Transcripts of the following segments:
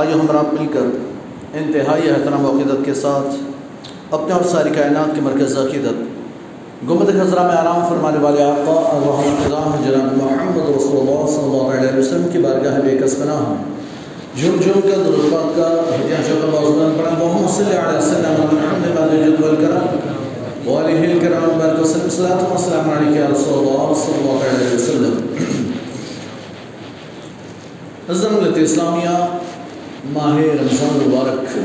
آئیے ہم رات مل کر انتہائی احترام و عقیدت کے ساتھ اپنے اور ساری کائنات کے مرکز عقیدت۔ گمبد خزرہ میں آرام فرمانے والے آقا اور خدام جناب محمد رسول اللہ صلی اللہ علیہ وسلم کی بارگاہ بے کس پناہ ہوں جھوم جھوم کا درود کا ہدیہ شکر بازدان پڑھا محمد صلی اللہ علیہ وسلم محمد بعد جد والکرم وآلہ الکرام بارک وسلم صلاة و سلام علیکہ یا رسول اللہ صلی اللہ علیہ وسلم۔ عزم اسلامیہ ماہ رمضان مبارک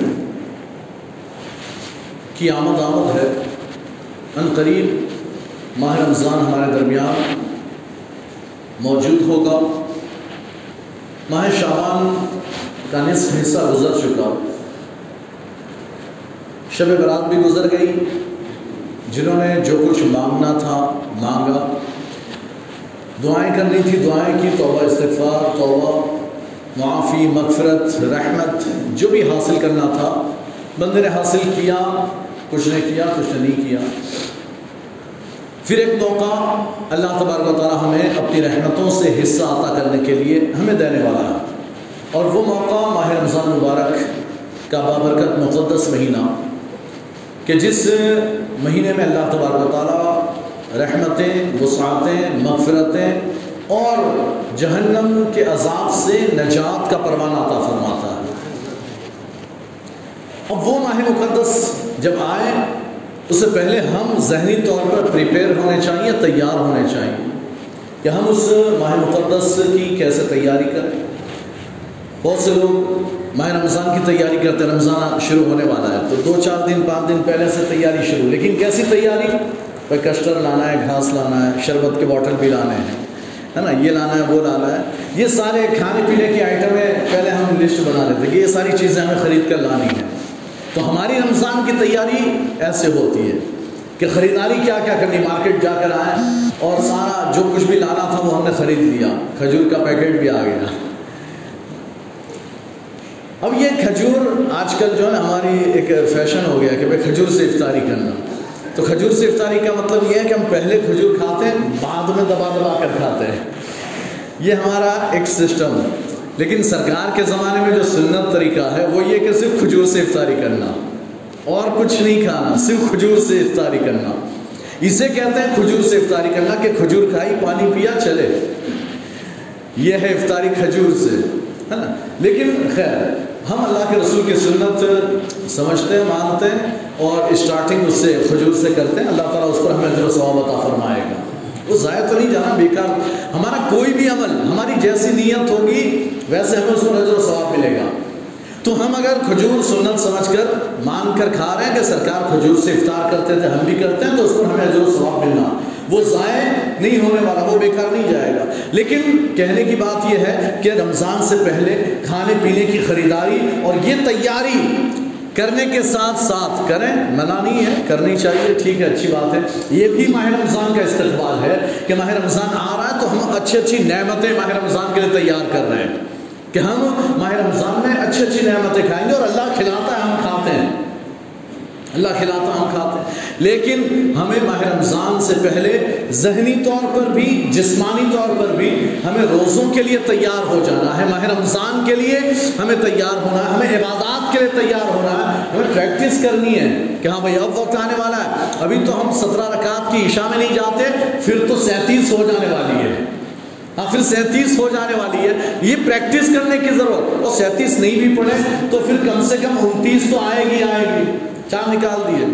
کی آمد آمد ہے۔ ان قریب ماہ رمضان ہمارے درمیان موجود ہوگا۔ ماہ شعبان کا نصف حصہ گزر چکا۔ شب برات بھی گزر گئی۔ جنہوں نے جو کچھ مانگنا تھا، مانگا۔ دعائیں کرنی تھی، دعائیں کی، توبہ، استغفار، توبہ۔ معافی، مغفرت، رحمت، جو بھی حاصل کرنا تھا، بندے نے حاصل کیا، کچھ نے کیا، کچھ نے نہیں کیا۔ پھر ایک موقع اللہ تبارک و تعالیٰ ہمیں اپنی رحمتوں سے حصہ عطا کرنے کے لیے ہمیں دینے والا ہے۔ اور وہ موقع ماہ رمضان مبارک کا بابرکت مقدس مہینہ، کہ جس مہینے میں اللہ تبارک و تعالیٰ رحمتیں، وسعتیں، مغفرتیں اور جہنم کے عذاب سے نجات کا پروانہ عطا فرماتا ہے۔ اب وہ ماہ مقدس جب آئے، اس سے پہلے ہم ذہنی طور پر پریپیئر ہونے چاہیے تیار ہونے چاہیے کہ ہم اس ماہ مقدس کی کیسے تیاری کریں؟ بہت سے لوگ ماہ رمضان کی تیاری کرتے ہیں رمضان شروع ہونے والا ہے، تو دو چار دن، پانچ دن پہلے سے تیاری شروع، لیکن کیسی تیاری؟ بھائی کسٹر لانا ہے، گھاس لانا ہے، شربت کے باٹل بھی لانے ہیں۔ ہے نا؟ یہ لانا ہے، وہ لانا ہے۔ یہ سارے کھانے پینے کی آئٹمیں پہلے ہم لسٹ بنا لیتے کہ یہ ساری چیزیں ہمیں خرید کر لانی ہیں۔ تو ہماری رمضان کی تیاری ایسے ہوتی ہے کہ خریداری کیا کیا کرنی مارکیٹ جا کر آئیں اور سارا جو کچھ بھی لانا تھا وہ ہم نے خرید لیا۔ کھجور کا پیکٹ بھی آ گیا۔ اب یہ کھجور آج کل جو ہے نا، ہماری ایک فیشن ہو گیا کہ بھائی کھجور سے افطاری کرنا۔ تو کھجور سے افطاری کا مطلب یہ ہے کہ ہم پہلے کھجور کھاتے ہیں، بعد میں دبا دبا کر کھاتے ہیں۔ یہ ہمارا ایک سسٹم ہے۔ لیکن سرکار کے زمانے میں جو سنت طریقہ ہے، وہ یہ کہ صرف کھجور سے افطاری کرنا۔ اور کچھ نہیں کھانا، صرف کھجور سے افطاری کرنا۔ اسے کہتے ہیں کھجور سے افطاری کرنا کہ کھجور کھائی، پانی پیا، چلے۔ یہ ہے افطاری کھجور سے، ہے نا؟ لیکن خیر، ہم اللہ کے رسول کی سنت سمجھتے ہیں، مانتے ہیں اور اسٹارٹنگ اس سے کھجور سے کرتے ہیں، اللہ تعالیٰ اس پر ہمیں جو ثواب عطا فرمائے گا۔ وہ ضائع تو نہیں جانا، بیکار۔ ہمارا کوئی بھی عمل، ہماری جیسی نیت ہوگی، ویسے ہمیں اس کو نظر و ثواب ملے گا۔ تو ہم اگر کھجور، سنت سمجھ کر مان کر کھا رہے ہیں کہ سرکار کھجور سے افطار کرتے تھے، ہم بھی کرتے ہیں، تو اس پر ہمیں اجر و ثواب ملنا۔ وہ ضائع نہیں ہونے والا، وہ بیکار نہیں جائے گا۔ لیکن کہنے کی بات یہ ہے کہ رمضان سے پہلے کھانے پینے کی خریداری اور یہ تیاری کرنے کے ساتھ ساتھ کریں، منع نہیں ہے، کرنی چاہیے، ٹھیک ہے، اچھی بات ہے۔ یہ بھی ماہ رمضان کا استقبال ہے کہ ماہ رمضان آ رہا ہے تو ہم اچھی اچھی نعمتیں ماہ رمضان کے لیے تیار کر رہے ہیں۔ کہ ہم ماہ رمضان میں اچھی اچھی نعمتیں کھائیں گے اور اللہ کھلاتا ہے، ہم کھاتے ہیں۔ اللہ کھلاتا ہم کھاتے ہیں۔ لیکن ہمیں ماہ رمضان سے پہلے ذہنی طور پر بھی، جسمانی طور پر بھی ہمیں روزوں کے لیے تیار ہو جانا ہے، ماہ رمضان کے لیے ہمیں تیار ہونا ہے، ہمیں عبادات کے لیے تیار ہونا ہے، ہمیں پریکٹس کرنی ہے کہ ہاں بھائی اب وقت آنے والا ہے، ابھی تو ہم سترہ رکعت کی عشاء میں نہیں جاتے، پھر تو سینتیس ہو جانے والی ہے۔ ہاں پھر سینتیس ہو جانے والی ہے۔ یہ پریکٹس کرنے کی ضرورت، اور سینتیس نہیں بھی پڑے تو پھر کم سے کم انتیس تو آئے گی آئے گی۔ چار نکال دیے۔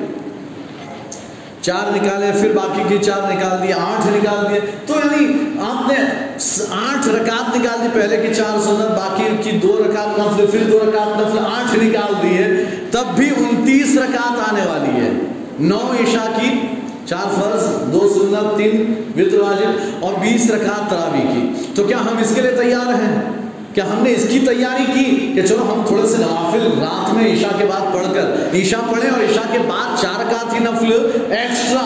چار نکالے، پھر باقی کی چار نکال دیے، آٹھ نکال دیے۔ تو یعنی آپ نے آٹھ رکعت نکال دی، پہلے کی چار سنت، باقی کی دو رکعت نفل، پھر دو رکعت نفل، آٹھ نکال دیے۔ تب بھی انتیس رکعت آنے والی ہے۔ نو عشاء کی چار فرض، دو سنت، تین وطر واجب اور بیس رکعت تراوی کی۔ تو کیا ہم اس کے لیے تیار ہیں؟ کہ ہم نے اس کی تیاری کی کہ چلو ہم تھوڑے سے نوافل رات میں عشاء کے بعد پڑھ کر، عشاء پڑھیں اور عشاء کے بعد چار رکعت ہی نفل ایکسٹرا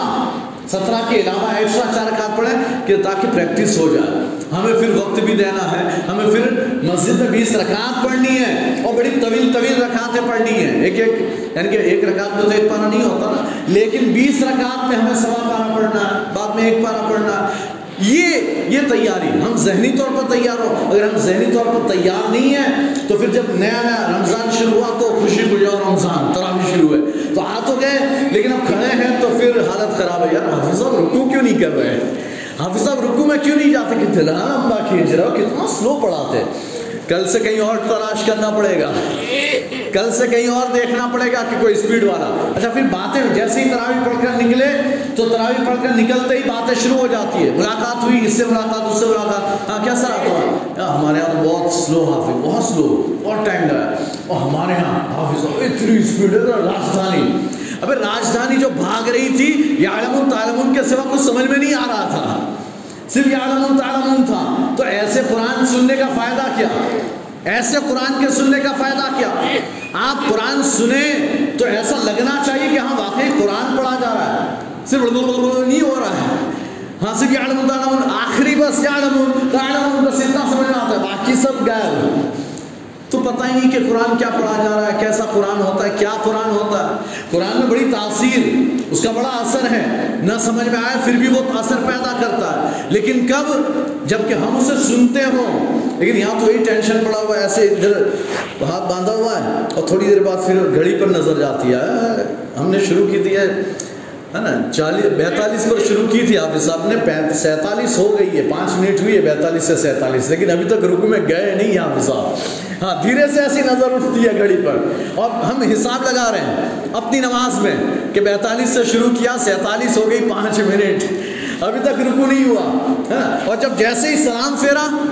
سترہ کے علاوہ ایکسٹرا چار رکعت پڑھیں کہ تاکہ پریکٹس ہو جائے۔ ہمیں پھر وقت بھی دینا ہے، ہمیں پھر مسجد میں بیس رکعت پڑھنی ہے اور بڑی طویل طویل رکعتیں پڑھنی ہیں۔ ایک ایک یعنی کہ ایک رکعت میں تو ایک پارا نہیں ہوتا نا، لیکن بیس رکعت میں ہمیں سوا پارا پڑھنا ہے بعد میں ایک پارا پڑھنا۔ ہے یہ یہ تیاری ہم ذہنی طور پر تیار ہو، اگر ہم ذہنی طور پر تیار نہیں ہیں، تو پھر جب نیا نیا رمضان شروع ہوا تو خوشی گجاؤ رمضان تراوی شروع ہے تو آ تو گئے، لیکن اب کھڑے ہیں تو پھر حالت خراب ہے۔ یار، حافظ صاحب رکو کیوں نہیں کر رہے؟ ہیں حافظ صاحب رکو میں کیوں نہیں جاتے؟ کتنا لمبا کھینچ رہا ہو، کتنا سلو پڑھاتے۔ کل سے کہیں اور تلاش کرنا پڑے گا۔ کل سے کہیں اور دیکھنا پڑے گا کہ کوئی اسپیڈ والا۔ اچھا پھر باتیں جیسے ہی تراوی پڑھ کر نکلے، تو تراوی پڑھ کر نکلتے ہی باتیں شروع ہو جاتی ہے ملاقات ہوئی، اس سے ملاقات، اس سے ملاقات۔ ہاں کیسا رہا ہمارے یہاں تو بہت سلو حافظ، بہت سلو بہت ٹائم لگا۔ اور ہمارے یہاں حافظ اتنی اسپیڈ ہے راجدھانی۔ ابھی راجدھانی جو بھاگ رہی تھی یا علم تعلم کے سوا کچھ سمجھ میں نہیں آ رہا تھا۔ صرف یعلم تعلم تھا۔ تو ایسے قرآن سننے کا فائدہ کیا؟ ایسے قرآن کے سننے کا فائدہ کیا؟ آپ قرآن سنیں تو ایسا لگنا چاہیے کہ ہاں واقعی قرآن پڑھا جا رہا ہے۔ صرف نہیں ہو رہا ہے۔ ہاں صرف آخری بس یعلم بس اتنا سمجھنا آتا ہے۔ باقی سب غائب تو پتہ ہی نہیں کہ قرآن کیا پڑھا جا رہا ہے، کیسا قرآن ہوتا ہے، کیا قرآن ہوتا ہے۔ قرآن میں بڑی تاثیر، اس کا بڑا اثر ہے۔ نہ سمجھ میں آئے، پھر بھی وہ اثر پیدا کرتا ہے۔ لیکن کب؟ جبکہ ہم اسے سنتے ہوں۔ لیکن یہاں تو یہی ٹینشن پڑا ہوا ہے، ایسے ادھر ہاتھ باندھا ہوا ہے اور تھوڑی دیر بعد پھر گھڑی پر نظر جاتی ہے۔ ہم نے شروع کی تھی، ہے نا، چالیس، بیتالیس پر شروع کی تھی حافظ صاحب نے۔ سینتالیس ہو گئی ہے، پانچ منٹ ہوئی ہے، بیتالیس سے سینتالیس۔ لیکن ابھی تک رکو میں گئے نہیں حافظ صاحب۔ ہاں دھیرے سے ایسی نظر اٹھتی ہے گھڑی پر۔ اور ہم حساب لگا رہے ہیں اپنی نماز میں کہ بیتالیس سے شروع کیا، سینتالیس ہو گئی، پانچ منٹ۔ ابھی تک رکو نہیں ہوا ہاں۔ اور جب جیسے ہی سلام پھیرا،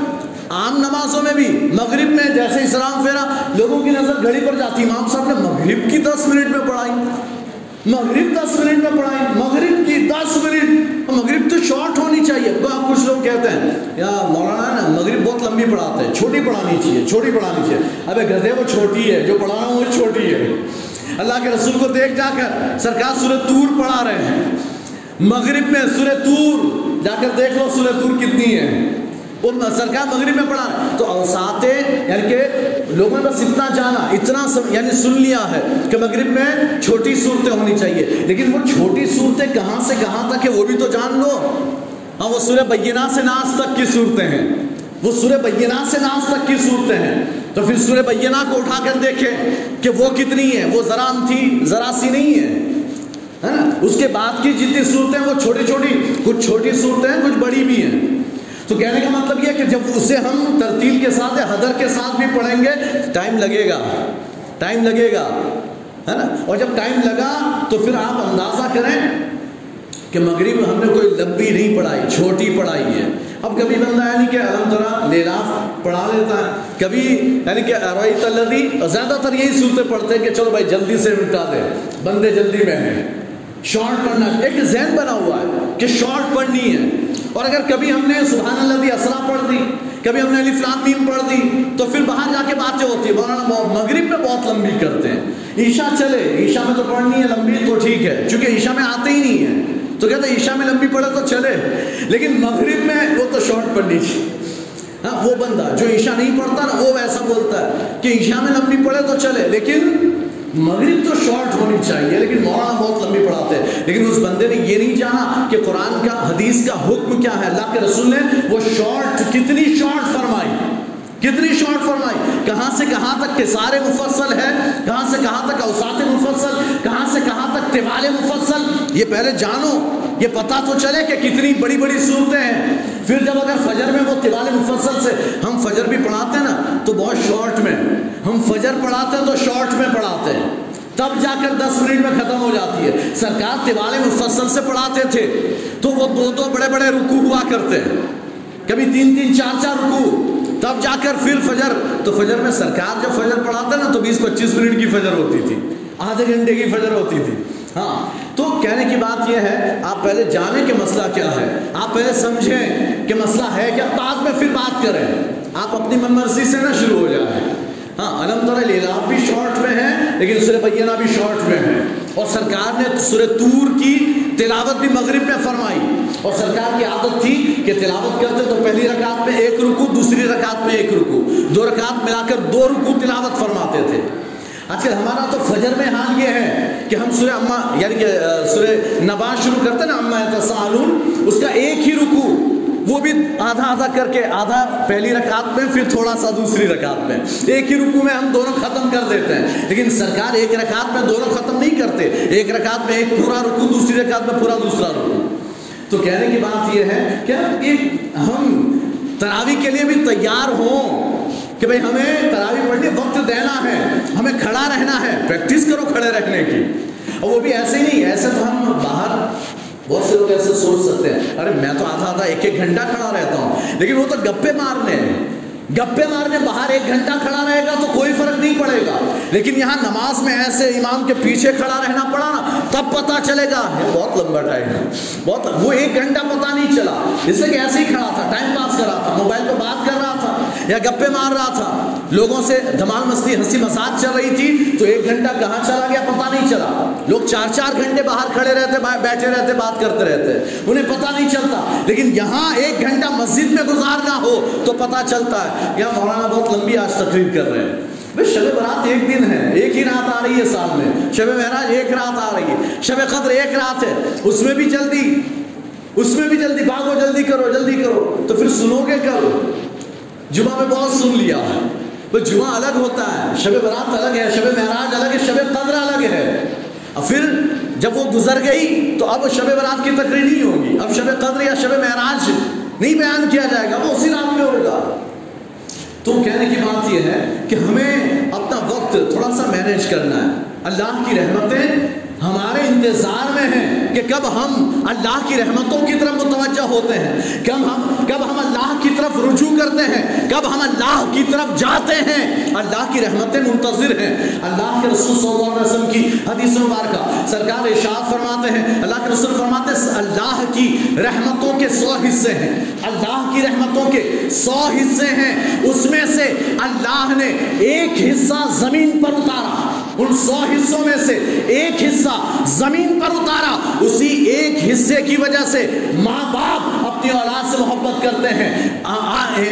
عام نمازوں میں بھی، مغرب میں جیسے ہی سلام پھیرا، لوگوں کی نظر گھڑی پر جاتی۔ امام صاحب نے مغرب کی دس منٹ میں پڑھائی، مغرب دس منٹ میں پڑھائی مغرب کی دس منٹ مغرب تو شارٹ ہونی چاہیے آپ کچھ لوگ کہتے ہیں یا مولانا نا مغرب بہت لمبی پڑھاتے ہیں چھوٹی پڑھانی چاہیے، چھوٹی پڑھانی چاہیے۔ ابے گدھے وہ چھوٹی ہے، جو پڑھا رہا ہوں وہ چھوٹی ہے۔ اللہ کے رسول کو دیکھ جا کر سرکار سورہ تور پڑھا رہے ہیں۔ مغرب میں سورہ تور، جا کر دیکھ لو سورہ تور کتنی ہے۔ وہ سرکار مغرب میں پڑھا تو اوساتے یعنی کہ لوگوں نے بس اتنا جانا، اتنا سم یعنی سن لیا ہے کہ مغرب میں چھوٹی صورتیں ہونی چاہیے۔ لیکن وہ چھوٹی صورتیں کہاں سے کہاں تک ہے وہ بھی تو جان لو۔ ہاں وہ سورہ بینہ سے ناس تک کی صورتیں ہیں۔ وہ سورہ بینہ سے ناس تک کی صورتیں ہیں۔ تو پھر سورہ بینہ کو اٹھا کر دیکھیں کہ وہ کتنی ہے وہ ذرا تھی، ذرا سی نہیں ہے اس کے بعد کی جتنی صورتیں وہ چھوٹی چھوٹی، کچھ چھوٹی صورتیں ہیں، کچھ بڑی بھی ہیں۔ تو کہنے کا مطلب یہ کہ جب اسے ہم ترتیل کے ساتھ حدر کے ساتھ بھی پڑھیں گے، ٹائم لگے گا۔ ٹائم لگے گا۔ ہے نا؟ اور جب ٹائم لگا تو پھر آپ اندازہ کریں کہ مغرب ہم نے کوئی لمبی نہیں پڑھائی، چھوٹی پڑھائی ہے۔ اب کبھی بندہ یعنی کہ الحمد للہ لیلاف پڑھا لیتا ہے۔ کبھی یعنی کہ ارائی تلدی زیادہ تر یہی صورتیں پڑھتے ہیں کہ چلو بھائی جلدی سے مٹا دے۔ بندے جلدی میں ہیں۔ شارٹ پڑھنا ایک ذہن بنا ہوا ہے کہ شارٹ پڑھنی ہے۔ اور اگر کبھی ہم نے سبحان اللہ دی اسرا پڑھ دی، کبھی ہم نے علی فلام میم پڑھ دی، تو پھر باہر جا کے باتیں ہوتی ہیں مولانا مغرب میں بہت لمبی کرتے ہیں۔ عشاء چلے، عشاء میں تو پڑھنی ہے، لمبی تو ٹھیک ہے، چونکہ عشاء میں آتے ہی نہیں ہے۔ تو کہتے ہیں عشاء میں لمبی پڑھے تو چلے. لیکن مغرب میں وہ تو شارٹ پڑھنی چاہیے ہاں وہ بندہ جو عشاء نہیں پڑھتا نا، وہ ویسا بولتا ہے کہ عشاء میں لمبی پڑھے تو چلے، لیکن مغرب تو شارٹ ہونی چاہیے، لیکن مولانا بہت لمبی پڑھاتے ہیں۔ لیکن اس بندے نے یہ نہیں جانا کہ قرآن کا، حدیث کا حکم کیا ہے۔ اللہ کے رسول نے وہ شارٹ کتنی شارٹ فرمائی۔ کتنی شارٹ فرمائی؟ کہاں سے کہاں تک کے سارے مفصل ہے؟ کہاں سے کہاں تک اوسات مفصل؟ کہاں سے کہاں تک تیوال مفصل؟ یہ پہلے جانو، یہ پتا تو چلے کہ کتنی بڑی بڑی صورتیں ہیں۔ پھر جب اگر فجر میں وہ طوال مفصل سے، ہم فجر بھی پڑھاتے ہیں نا، تو بہت شارٹ میں۔ ہم فجر پڑھاتے ہیں تو شارٹ میں پڑھاتے ہیں۔ تب جا کر دس منٹ میں ختم ہو جاتی ہے۔ سرکار طوال مفصل سے پڑھاتے تھے، تو وہ دو دو بڑے بڑے رکو ہوا کرتے ہیں۔ کبھی تین تین چار چار رکو تب جا کر پھر فجر تو فجر میں سرکار جب فجر پڑھاتے نا، تو بیس پچیس منٹ کی فجر ہوتی تھی۔ آدھے گھنٹے کی فجر ہوتی تھی۔ ہاں تو کہنے کی بات یہ ہے، آپ پہلے جانیں کہ مسئلہ کیا ہے۔ آپ پہلے سمجھیں کہ مسئلہ ہے کیا بعد میں پھر بات کریں۔ آپ اپنی من مرضی سے نہ شروع ہو جائیں۔ ہاں علم طرح بھی شارٹ میں ہے لیکن سورہ بینہ بھی شارٹ میں ہے اور سرکار نے سورہ تور کی تلاوت بھی مغرب میں فرمائی اور سرکار کی عادت تھی کہ تلاوت کرتے تو پہلی رکعت میں ایک رکو دوسری رکعت میں ایک رکو دو رکعت ملا کر دو رکو تلاوت فرماتے تھے۔ آج کل ہمارا تو فجر میں حال یہ ہے کہ ہم سورہ اما یعنی کہ سورہ نباز شروع کرتے نا، اما تسالون اس کا ایک ہی رکو وہ بھی آدھا آدھا کر کے آدھا پہلی رکعت میں، پھر تھوڑا سا دوسری رکعت میں۔ ایک ہی رکو میں ہم دونوں ختم کر دیتے ہیں۔ لیکن سرکار ایک رکعت میں دونوں ختم نہیں کرتے۔ ایک رکعت میں ایک پورا رکو دوسری رکعت میں پورا دوسرا رکو تو کہنے کی بات یہ ہے کہ ہم تراوی کے لیے بھی تیار ہوں کہ بھئی ہمیں تراوی پڑھنے وقت دینا ہے، ہمیں کھڑا رہنا ہے۔ پریکٹس کرو کھڑے رہنے کی۔ اور وہ بھی ایسے ہی نہیں، ایسے تو ہم باہر بہت سے لوگ ایسے سوچ سکتے ہیں، ارے میں تو آدھا آدھا ایک ایک گھنٹہ کھڑا رہتا ہوں، لیکن وہ تو گپے مارنے گپے مارنے باہر ایک گھنٹہ کھڑا رہے گا تو کوئی فرق نہیں پڑے گا۔ لیکن یہاں نماز میں ایسے امام کے پیچھے کھڑا رہنا پڑا نا، تب پتا چلے گا۔ یہ بہت لمبا ٹائم ہے۔ بہت، وہ ایک گھنٹہ پتا نہیں چلا۔ اس لیے کہ ایسے ہی کھڑا تھا، ٹائم پاس کر رہا تھا، موبائل پہ بات کر رہا تھا۔ یا گپے مار رہا تھا۔ لوگوں سے دھمال مستی، ہنسی مساج چل رہی تھی، تو ایک گھنٹہ کہاں چلا گیا پتا نہیں چلا۔ لوگ چار چار گھنٹے باہر کھڑے رہتے بیٹھے رہتے، بات کرتے رہتے۔ انہیں پتا نہیں چلتا۔ لیکن یہاں ایک گھنٹہ مسجد میں گزارنا ہو تو پتا چلتا ہے یا مولانا بہت لمبی آج تقریر کر رہے ہیں۔ شب برات ایک دن ہے، ایک ہی رات آ رہی ہے سال میں شب مہراج ایک رات آ رہی ہے۔ شب قدر ایک رات ہے۔ اس میں بھی جلدی، اس میں بھی جلدی، بھاگو، جلدی کرو جلدی کرو۔ تو پھر سنو گے کب؟ جمعہ میں بہت سن لیا۔ ہے وہ جمعہ الگ ہوتا ہے، شب برات الگ ہے، شب معراج الگ ہے، شب قدر الگ ہے۔ اور پھر جب وہ گزر گئی، تو اب شب برات کی تقریر نہیں ہوگی۔ اب شب قدر یا شب معراج نہیں بیان کیا جائے گا، وہ اسی رات میں ہوگا۔ تو کہنے کی بات یہ ہے کہ ہمیں اپنا وقت تھوڑا سا مینج کرنا ہے۔ اللہ کی رحمتیں ہمارے انتظار میں ہیں۔ کہ کب ہم اللہ کی رحمتوں کی طرف متوجہ ہوتے ہیں؟ کب ہم کب ہم اللہ کی طرف رجوع کرتے ہیں؟ کب ہم اللہ کی طرف جاتے ہیں؟ اللہ کی رحمتیں منتظر ہیں۔ اللہ کے رسول صلی اللہ علیہ وسلم کی حدیث مبارکہ سرکار ارشاد فرماتے ہیں۔ اللہ کے رسول فرماتے ہیں، اللہ کی رحمتوں کے سو حصے ہیں۔ اللہ کی رحمتوں کے سو حصے ہیں۔ اس میں سے اللہ نے ایک حصہ زمین پر اتارا۔ ان سو حصوں میں سے ایک حصہ زمین پر اتارا، اسی ایک حصے کی وجہ سے ماں باپ اپنی اولاد سے محبت کرتے ہیں۔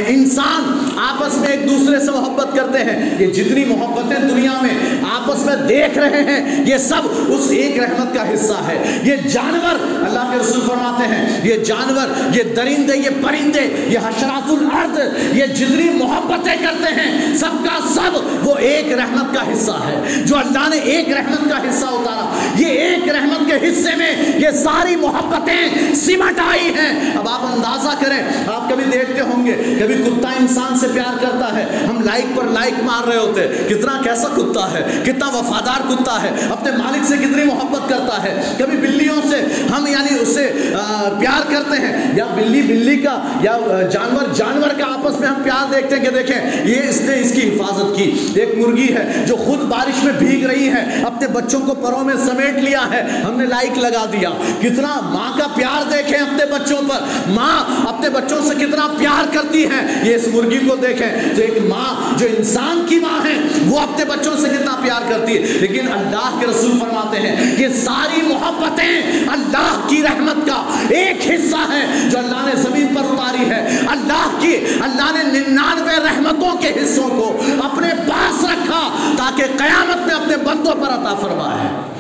انسان آپس میں ایک دوسرے سے محبت کرتے ہیں۔ یہ جتنی محبتیں دنیا میں آپس میں دیکھ رہے ہیں، یہ سب اس ایک رحمت کا حصہ ہے۔ یہ جانور اللہ کے رسول فرماتے ہیں، یہ جانور، یہ درندے، یہ پرندے، یہ حشرات الارض، یہ جتنی محبتیں کرتے ہیں، سب کا سب وہ ایک رحمت کا حصہ ہے۔ جو جو اللہ نے ایک رحمت کا حصہ اتارا۔ یہ ایک رحمت کے حصے میں یہ ساری محبتیں سمٹ آئی ہیں۔ اب آپ اندازہ کریں کبھی دیکھتے ہوں گے، کبھی کتا انسان سے پیار کرتا ہے۔ ہم لائک پر لائک مار رہے ہوتے کتنا کیسا کتا ہے، کتنا وفادار کتا ہے۔ اپنے مالک سے کتنی محبت کرتا ہے۔ کبھی بلیوں سے ہم یعنی اس سے پیار کرتے ہیں۔ یا بلی بلی کا، یا جانور جانور کا آپس میں ہم پیار دیکھتے ہیں کہ دیکھیں، یہ اس نے اس کی حفاظت کی۔ ایک مرغی ہے جو خود بارش میں بھیگ رہی ہے، اپنے بچوں کو پروں میں سمیٹ لیا ہے۔ ہم نے لائک لگا دیا۔ کتنا ماں کا پیار دیکھیں اپنے بچوں پر۔ ماں اپنے بچوں سے کتنا پیار کرتی ہے۔ یہ اس مرغی کو دیکھیں تو ایک ماں، جو انسان کی ماں ہے، وہ اپنے بچوں سے کتنا پیار کرتی ہے۔ لیکن اللہ کے رسول فرماتے ہیں یہ ساری محبتیں اللہ کی رحمت کا ایک حصہ ہے جو اللہ نے زمین پر اتاری ہے۔ اللہ کی، اللہ نے ننانوے رحمتوں کے حصوں کو اپنے پاس رکھا تاکہ قیامت میں اپنے بندوں پر عطا فرمائے۔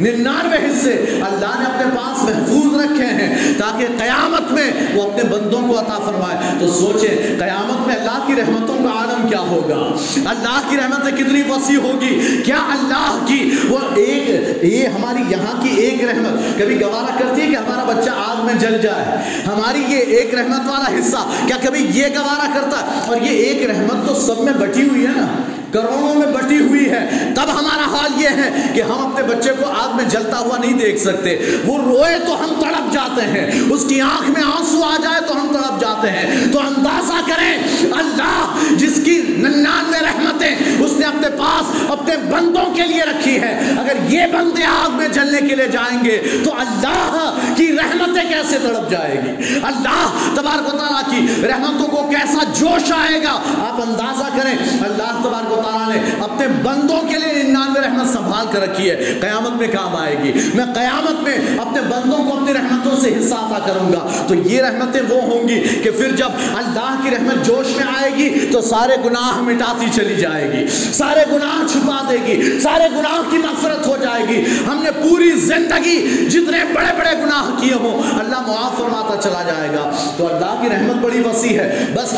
ننانوے حصے اللہ نے اپنے پاس محفوظ رکھے ہیں تاکہ قیامت میں وہ اپنے بندوں کو عطا فرمائے۔ تو سوچیں، قیامت میں اللہ کی رحمتوں کا عالم کیا ہوگا؟ اللہ کی رحمتیں کتنی وسیع ہوگی؟ کیا اللہ کی وہ ایک، یہ ہماری یہاں کی ایک رحمت کبھی گوارا کرتی ہے کہ ہمارا بچہ آگ میں جل جائے؟ ہماری یہ ایک رحمت والا حصہ کیا کبھی یہ گوارا کرتا؟ ہے اور یہ ایک رحمت تو سب میں بٹی ہوئی ہے نا۔ کروڑوں میں بٹی ہوئی ہے۔ تب ہمارا حال یہ ہے کہ ہم اپنے بچے کو آگ میں جلتا ہوا نہیں دیکھ سکتے۔ وہ روئے تو ہم تڑپ جاتے ہیں۔ اس کی آنکھ میں آنسو آ جائے تو ہم تڑپ جاتے ہیں۔ تو اندازہ کریں، اللہ جس کی ننانوے رحمتیں اس نے اپنے پاس، اپنے بندوں کے لیے رکھی ہے۔ اگر یہ بندے آگ میں جلنے کے لیے جائیں گے تو اللہ کی رحمتیں کیسے تڑپ جائے گی؟ اللہ تبارک و تعالیٰ کی رحمتوں کو کیسا جوش آئے گا؟ آپ اندازہ کریں، اللہ تبارک و تعالیٰ نے اپنے بندوں کے لیے ننانوے رحمت سنبھال کر رکھی ہے۔ قیامت میں کام آئے گی۔ میں قیامت میں اپنے بندوں کو اپنی رحمتوں سے حصہ عطا کروں گا۔ تو یہ رحمتیں وہ ہوں گی کہ پھر جب اللہ کی رحمت جوش میں آئے گی تو سارے گناہ مٹاتی چلی جائے گی۔ سارے گناہ چھپا دے گی۔ سارے گناہوں کی مغفرت ہو جائے ہم نے پوری زندگی جتنے بڑے بڑے گناہ کیے ہوں، اللہ معاف فرماتا چلا جائے گا۔ تو اللہ کی رحمت بڑی وسیع ہے۔ بس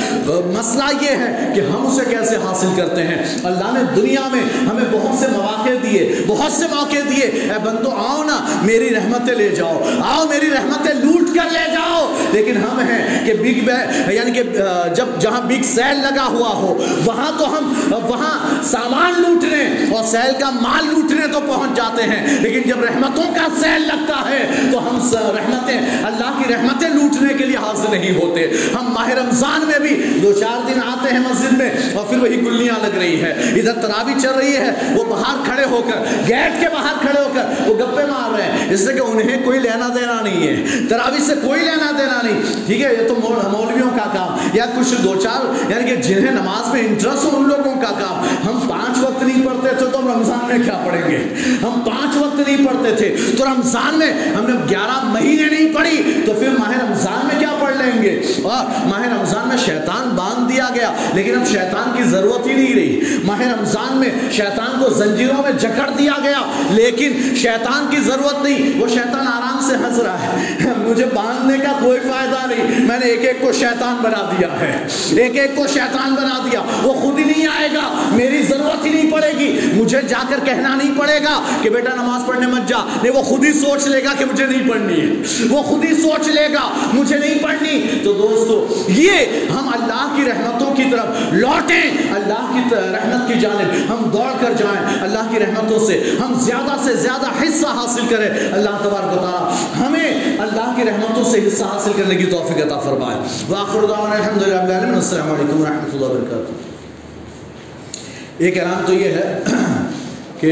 مسئلہ یہ ہے کہ ہم اسے کیسے حاصل کرتے ہیں؟ اللہ نے دنیا میں ہمیں بہت سے مواقع دیے، بہت سے موقع دیے۔ اے بندو، آؤ نا میری رحمتیں لے جاؤ۔ آؤ میری رحمتیں لوٹ کر لے جاؤ۔ لیکن ہم ہیں کہ بگ بے یعنی کہ جب، جہاں بگ سیل لگا ہوا ہو، وہاں تو ہم، وہاں سامان لوٹنے اور سیل کا مال لوٹنے تو پہنچ جاتے ہیں۔ ہیں۔ لیکن جب رحمتوں کا سیل لگتا ہے تو ہم رحمتیں، اللہ کی رحمتیں لوٹنے کے لیے حاضر نہیں ہوتے۔ ہم ماہ رمضان میں بھی دو چار دن آتے ہیں مسجد میں اور پھر وہی گلیاں لگ رہی ہے ادھر تراوی چل رہی ہے، وہ باہر کھڑے ہو کر، گیٹ کے باہر کھڑے ہو کر وہ گپے مار رہے ہیں۔ اس سے کہ انہیں کوئی لینا دینا نہیں ہے۔ تراوی سے کوئی لینا دینا نہیں۔ ٹھیک ہے، یہ تو مولویوں کا کام۔ یا کچھ دو چار یعنی کہ جنہیں نماز میں انٹرسٹ ہو ان لوگوں کا کام۔ ہم پانچ وقت نہیں پڑھتے تھے تو ہم رمضان میں کیا پڑھیں گے؟ ہم پانچ وقت نہیں پڑھتے تھے۔ تو رمضان میں ہم نے گیارہ مہینے نہیں پڑھی، تو پھر ماہ رمضان میں کیا پڑھ لیں گے؟ اور ماہ رمضان میں شیطان باندھ دیا گیا، لیکن اب شیطان کی ضرورت ہی نہیں رہی۔ ماہ رمضان میں شیطان کو زنجیروں میں جکڑ دیا گیا، لیکن شیطان کی ضرورت نہیں، وہ شیطان آرام سے ہنس رہا ہے۔ مجھے باندھنے کا کوئی فائدہ نہیں۔ میں نے ایک ایک کو شیطان بنا دیا ہے۔ ایک ایک کو شیطان بنا دیا۔ وہ خود ہی نہیں آئے گا۔ میری ضرورت ہی نہیں پڑے گی۔ مجھے جا کر کہنا نہیں پڑے گا کہ بیٹا نماز پڑھنے مت جا۔ نہیں، وہ خود ہی سوچ لے گا کہ مجھے نہیں پڑھنی ہے۔ وہ خود ہی سوچ لے گا، مجھے نہیں پڑھنی۔ تو دوستو، یہ ہم اللہ کی رحمتوں کی طرف لوٹیں۔ اللہ کی رحمت کی جانب ہم دوڑ کر جائیں۔ اللہ کی رحمتوں سے ہم زیادہ سے زیادہ حصہ حاصل کریں۔ اللہ تبارک و تعالی ہمیں اللہ کی رحمتوں سے حصہ حاصل کرنے کی توفیق عطا فرمائے۔ واخر دعوانا الحمدللہ رب العالمین، السلام علیکم ورحمۃ اللہ وبرکاتہ۔ ایک اعلان تو یہ ہے کہ